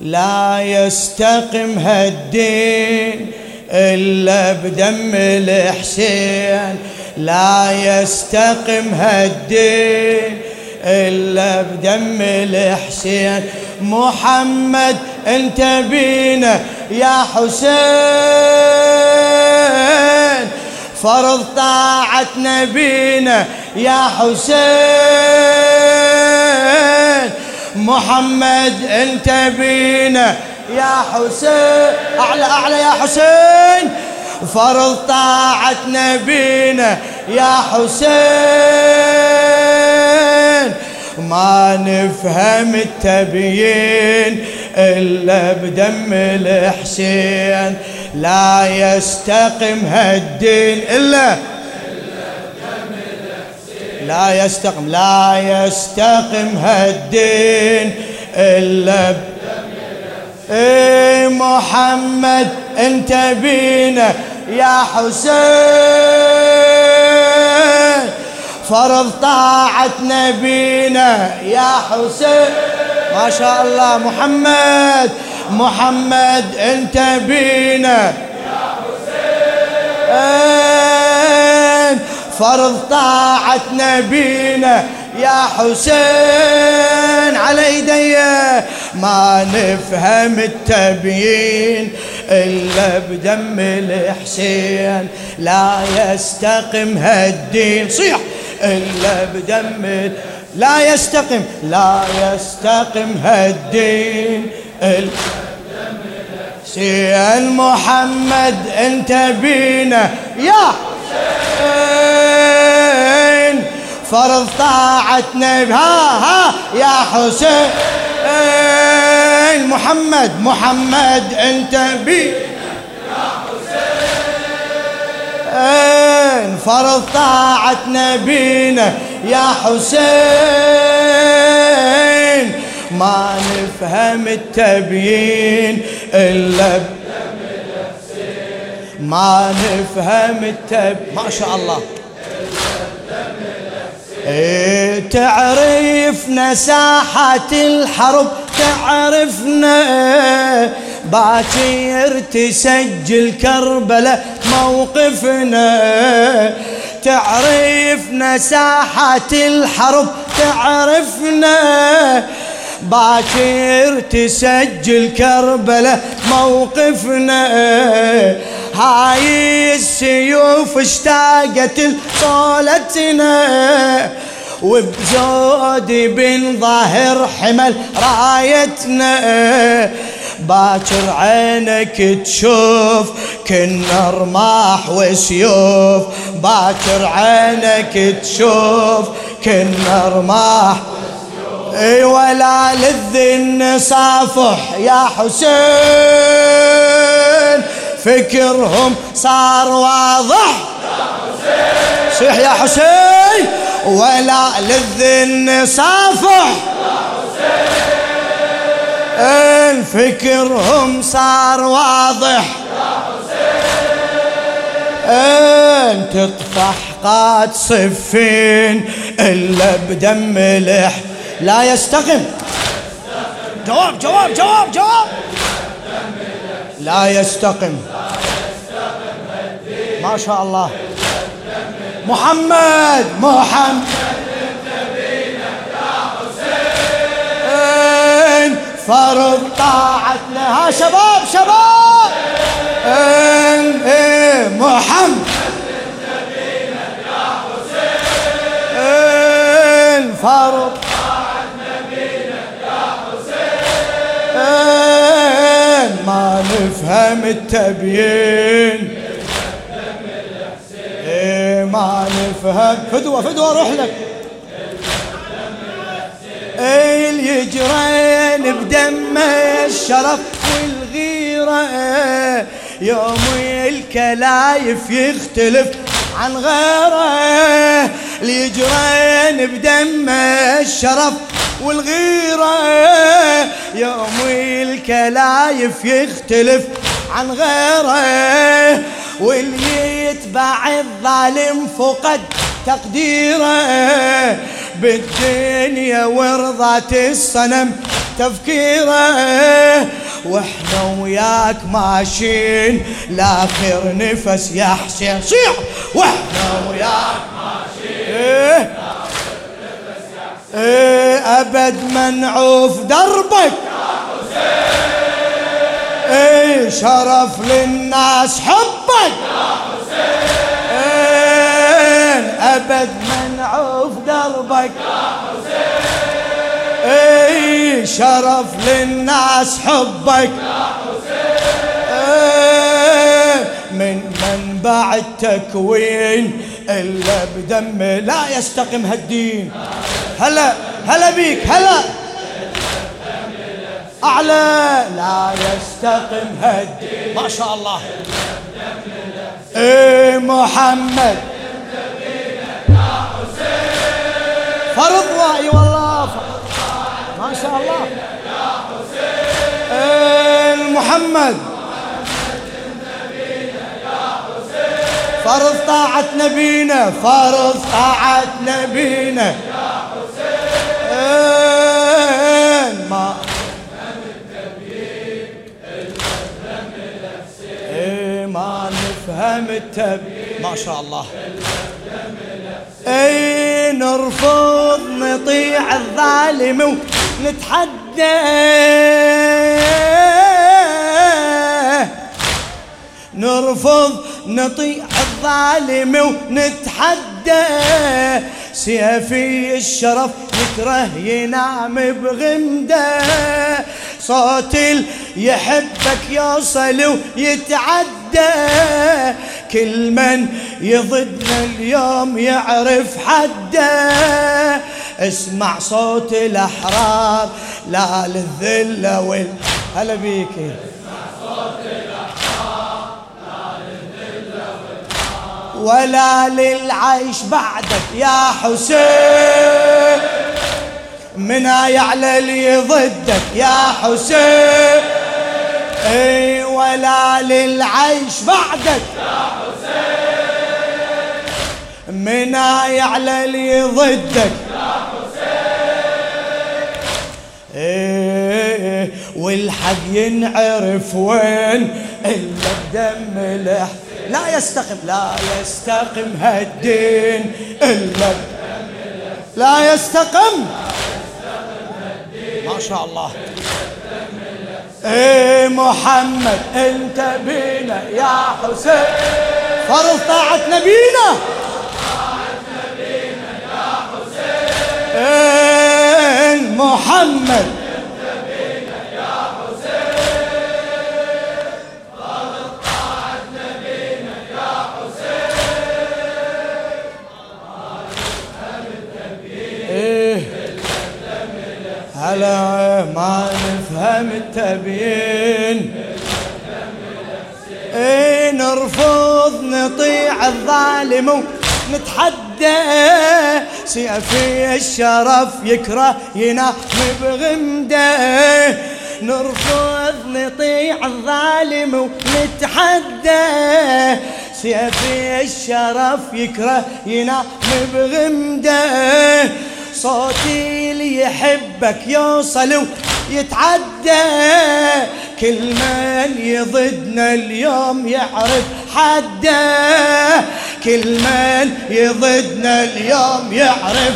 لا يستقم هالدين إلا بدم الحسين. لا يستقم هالدين إلا بدم الحسين. محمد أنت بينا يا حسين. فرض طاعة نبينا يا حسين. محمد انت بينا. يا حسين أعلى أعلى يا حسين. فرض طاعة نبينا يا حسين ما نفهم التبيين إلا بدم الحسين. لا يستقم هالدين إلا لا يستقم لا يستقم هالدين إلا إيه محمد أنت بينا يا حسين. فرض طاعة نبينا يا حسين. ما شاء الله محمد محمد أنت بينا. يا حسين فرض طاعة نبينا يا حسين على ايدي ما نفهم التبيين إلا بدم الحسين لا يستقم هالدين. صيح! إلا بدم لا يستقم لا يستقم هالدين. سين محمد أنت بينا. يا حسين! فرض طاعتنا. ها ها يا حسين. محمد محمد انت يا حسين. فرض طاعة نبينا يا حسين. ما نفهم التبيين إلا ما نفهم التب ما شاء الله. إيه تعرفنا ساحة الحرب تعرفنا باكر تسجل كربلاء موقفنا. تعرفنا ساحة الحرب تعرفنا باكر تسجل كربلاء موقفنا. هاي السيوف اشتاقت لصولتنا وبزود بن ظهر حمل رايتنا. باكر عينك تشوف كنا رماح وسيوف. باكر عينك تشوف كنا رماح إي ولا لذ صافح يا حسين. فكرهم صار واضح. صيح يا حسين. ولا لذ صافح. فكرهم صار واضح. أن تطفح قاد صفين إلا بدم لح لا يستقم. جواب جواب جواب جواب. لا يستقم. ما شاء الله. محمد محمد. فرض طاعتنا ها شباب شباب. إيه محمد. إيه فرض ما نفهم التبيين. إيه ما نفهم. فدوة فدوة روح لك. اليجرين بدم الشرف والغيرة. يوم الكلايف يختلف عن غيره. اليجري بدمه الشرف والغيرة. يوم الكلايف يختلف عن غيره واللي يتبع الظالم فقد تقديره. بالدنيا ورضات الصنم تفكيره. وإحنا وياك ماشيين لآخر نفس يا حسين. صيح! وإحنا وياك ماشيين. إيه إيه أبد ما نعوف دربك. يا حسين إيه شرف للناس حبك. إيه أبد ما نعوف دربك. يا حسين إيه شرف للناس حبك. يا حسين إيه من منبع التكوين إلا بدم لا يستقم هالدين. هلا هلا بيك هلا. أعلى لا يستقم هدي ما شاء الله. إيه محمد. فرض واي والله. ما شاء الله. إيه محمد. فرض طاعة نبينا فرض طاعة نبينا. يا حسين ما ما نفهم التب ما شاء الله. اي نرفض نطيع الظالم ونتحدى. نرفض نطيع الظالم ونتحدى. سيفي الشرف يكره ينام بغمده صوت يحبك يوصل ويتعدى. كل من يضدنا اليوم يعرف حده. اسمع صوت الأحرار لا للذلة وال هلا بيك. ولا للعيش بعدك يا حسين. من يعلى اللي ضدك يا حسين. إي ولا للعيش بعدك يا حسين. من يعلى اللي ضدك يا حسين. إيه والحق ينعرف وين إلا بدم لح لا يستقم. لا يستقم هالدين إلا لا يستقم. ما شاء الله. إيه محمد أنت بينا يا حسين. فرض طاعة نبينا. ما نفهم التبيين. إيه نرفض نطيع الظالم ونتحدى. سيفي الشرف يكره ينام بغمده نرفض نطيع الظالم ونتحدى. سيفي الشرف يكره ينام بغمده صوتي اللي يحبك يوصل ويتعدى كل من يضدنا اليوم يعرف حده كل من يضدنا اليوم يعرف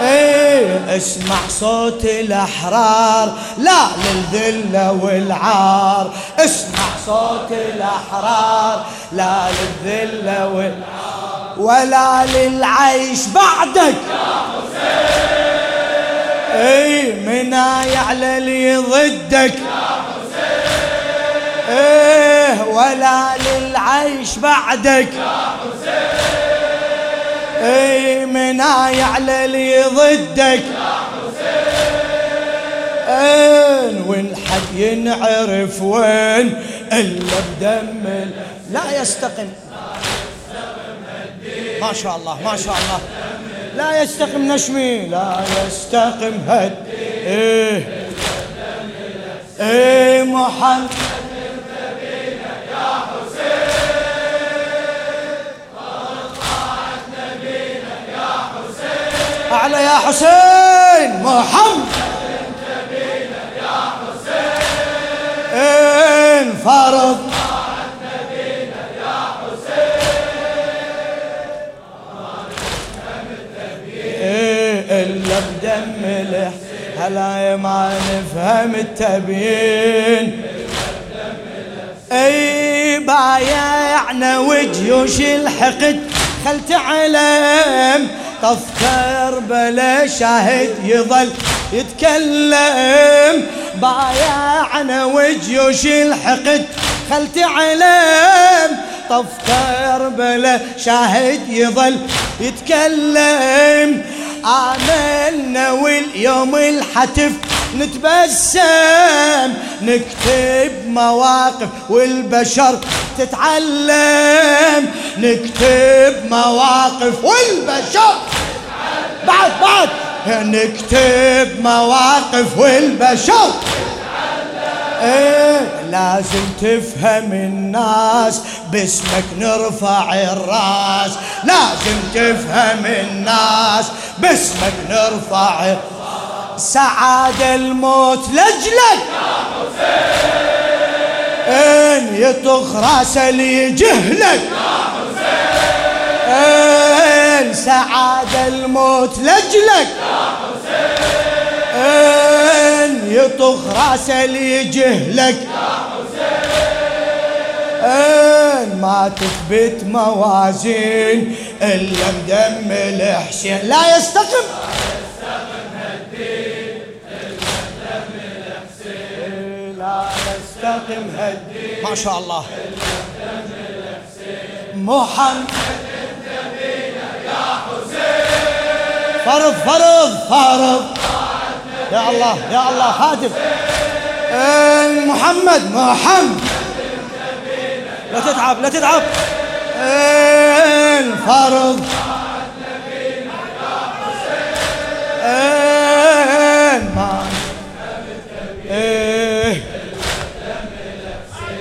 إيه اسمع صوت الأحرار. لا للذلة والعار. اسمع صوت الأحرار. لا للذلة والعار. ولا للعيش بعدك. يا حسين اي منا يعلى اللي ضدك يا حسين إيه ولا للعيش بعدك. يا حسين اي منا يعلى اللي ضدك يا حسين وين حد ينعرف وين الا بدم لا يستقم. ما شاء الله ما شاء الله لا يستقم نشمي لا يستقم هد. إيه. إيه محمد أعلى يا حسين محمد. يا حسين فرض هلا ما نفهم التبيين. أي بايعنا وجيوش الحقد خل تعلم طف بلا شاهد يظل يتكلم. بايعنا وجيوش الحقد خل تعلم طف بلا شاهد يظل يتكلم. عملنا واليوم الحتف نتبسم نكتب مواقف والبشر تتعلم نكتب مواقف والبشر بعد بعد. نكتب مواقف والبشر إيه لازم تفهم الناس باسمك نرفع الراس. لازم تفهم الناس باسمك نرفع الراس سعاد الموت لجلك حسين يطخ رأس اللي يجهلك يا حسين سعاد الموت لجلك حسين يطخ رأس اللي يجهلك يا حسين ما تثبت موازين. الا بدم الحسين لا يستقم. مستقم هدي. ما شاء الله. محمد. يا حسين فرض فرض فرض. يا الله يا الله خادم. محمد محمد. لا تتعب لا تتعب. فرض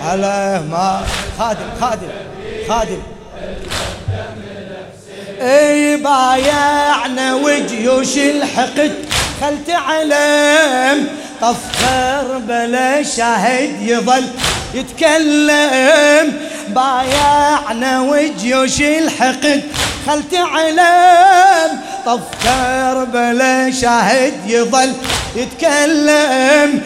على ما خادم خادم خادم. إي بايعنا وجيوش الحقد. خل تعلم طفر بلا شاهد يظل. يتكلم بايعنا وجيوش الحقد. خل تعلم طفر بلا شاهد يظل يتكلم.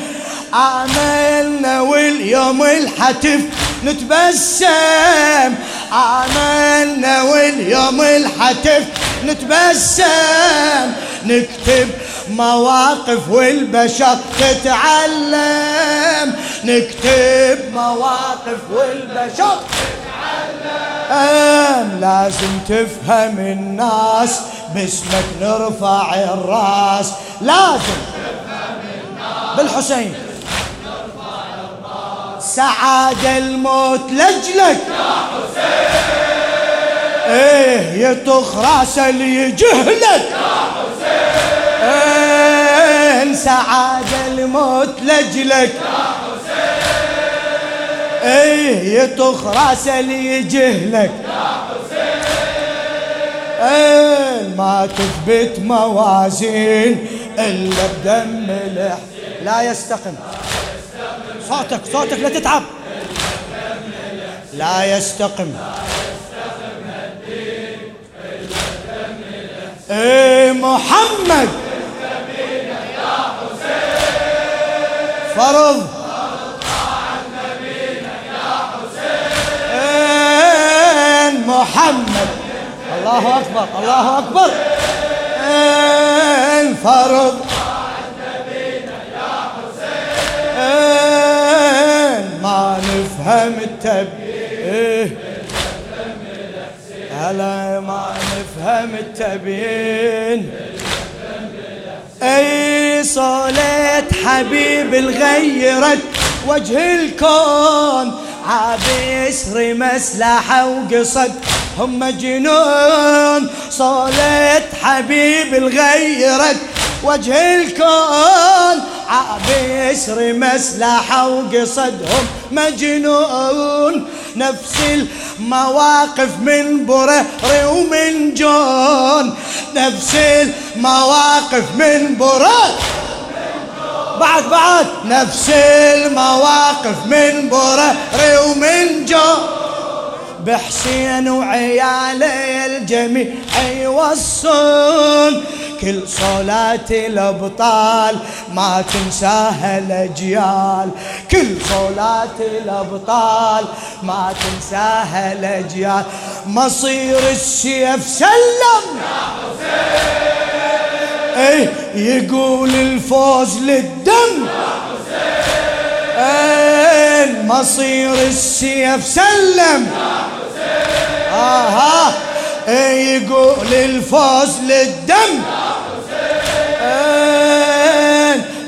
عملنا واليوم الحتف نتبسم. عملنا واليوم الحتف نتبسم. نكتب مواقف والبشر تتعلم. نكتب مواقف والبشر تتعلم. لازم تفهم الناس باسمك نرفع الراس. لازم بالحسين. سعاد الموت لجلك. يا حسين إيه يطخ راسه اللي يا حسين إيه سعاد الموت لجلك. يا حسين إيه يطخ راسه اللي يجهلك يا حسين إيه ما تثبت موازين إلا بدم لا يستقم. صوتك صوتك لا تتعب. لا يستقم. إيه محمد. فرض. إيه محمد. الله أكبر الله إيه فرض. نفهم التبيين هلا ما نفهم التبيين. أي صولة حبيب الغيرت وجه الكون عابس رمس لاحة وقصد. هم جنون صولة حبيب الغيرت وجه الكون عابس رمس لاحة وقصدهم مجنون نفس المواقف من برهري ومن جون. نفس المواقف من برهري بعد بعد. نفس المواقف من برري ومن جو بحسين وعياله الجميع يوصون كل صلاة الأبطال ما تنساها الأجيال كل صلاة الأبطال ما تنساها الأجيال مصير السيف سلم. يا حسين إيه يقول الفوز للدم. يا حسين إيه مصير السيف سلم. يا حسين آه. إيه يقول الفوز للدم.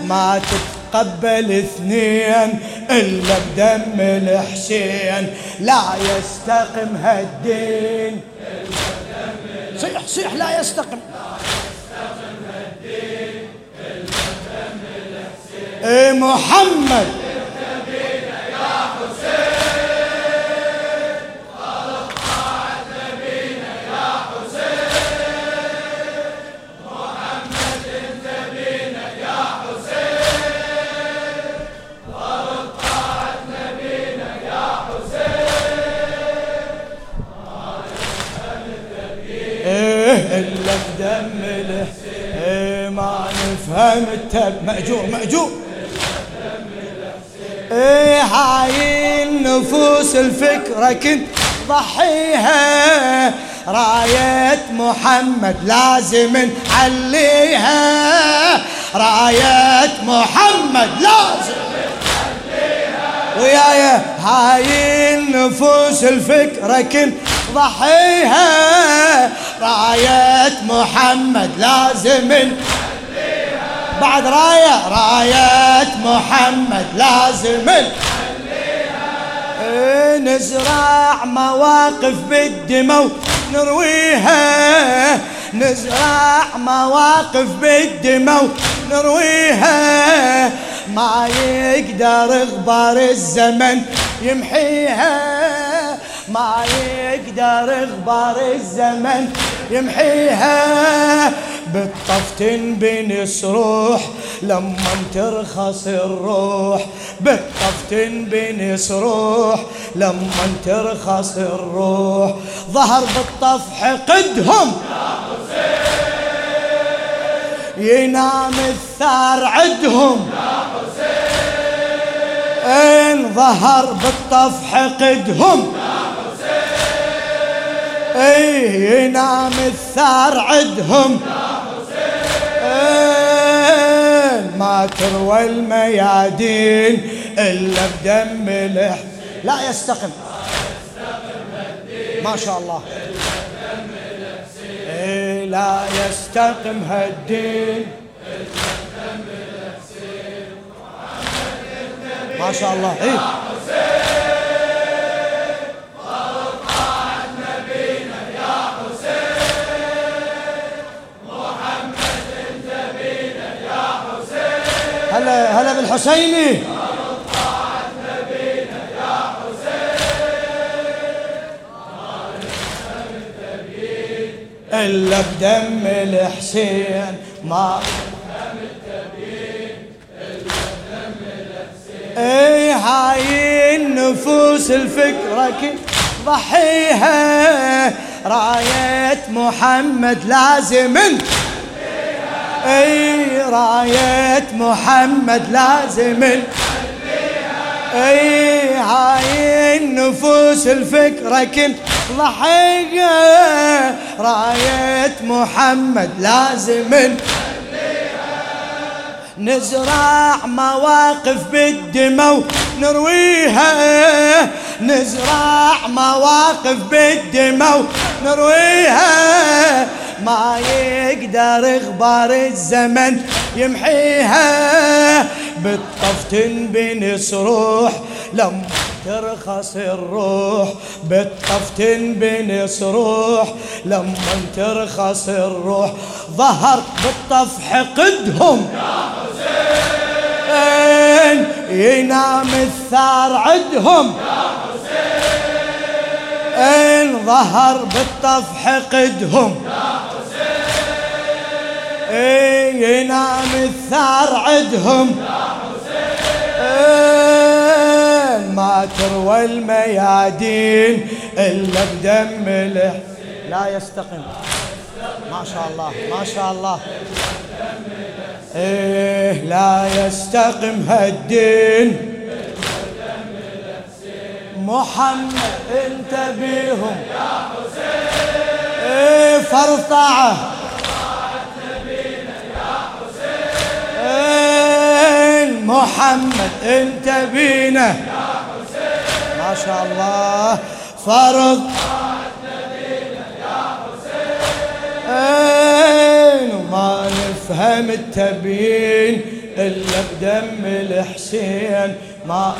ما تتقبل اثنين إلا بدم الحسين. لا يستقم هالدين. صيح صيح لا يستقم. إيه محمد؟ فهم التب مأجور مأجور إيه هاي النفوس الفكرة كنت ضحيها راية محمد لازم نحليها راية محمد لازم ويايا هاي النفوس الفكرة كنت ضحيها راية محمد لازم بعد راية راية محمد لازم نزرع مواقف بالدمو نرويها. نزرع مواقف بالدمو نرويها. ما يقدر غبار الزمن يمحيها. ما يقدر غبار الزمن يمحيها. بالطف تنبنس روح لما ترخص الروح. بالطف تنبنس روح لما ترخص الروح. ظهر بالطف حقدهم ينام الثار عدهم. إن ظهر بالطف حقدهم إيه ينام الثار عدهم. ما تروى الميادين إلا بدم لح لا يستقم. ما شاء الله. إيه لا يستقم هالدين. ما شاء الله. إيه. هلا بالحسيني. إلا بدم الحسين ما اي هاي النفوس الفكرة ضحيها. راية محمد لازم أي راية محمد لازم أي هاي النفوس الفكرة كنت ضحية راية محمد لازم نزرع مواقف بالدمو نرويها نزرع مواقف بالدمو نرويها ما يقدر غبار الزمن يمحيها. بالطف تنبنس روح لما ترخص الروح. بالطف تنبنس روح لما ترخص الروح. ظهر بالطف حقدهم يا حسين ينام الثار عدهم. يا حسين ظهر بالطف حقدهم يا إيه، ينام الثار عدهم. ما تروى الميادين إلا بدم الحسين لا يستقم ما شاء الله ما شاء الله. إيه لا يستقم هالدين. محمد انت بيهم يا حسين إيه فرض محمد انت بينا. يا حسين ما شاء الله. فرض وما نفهم التبيين إلا بدم الحسين. ما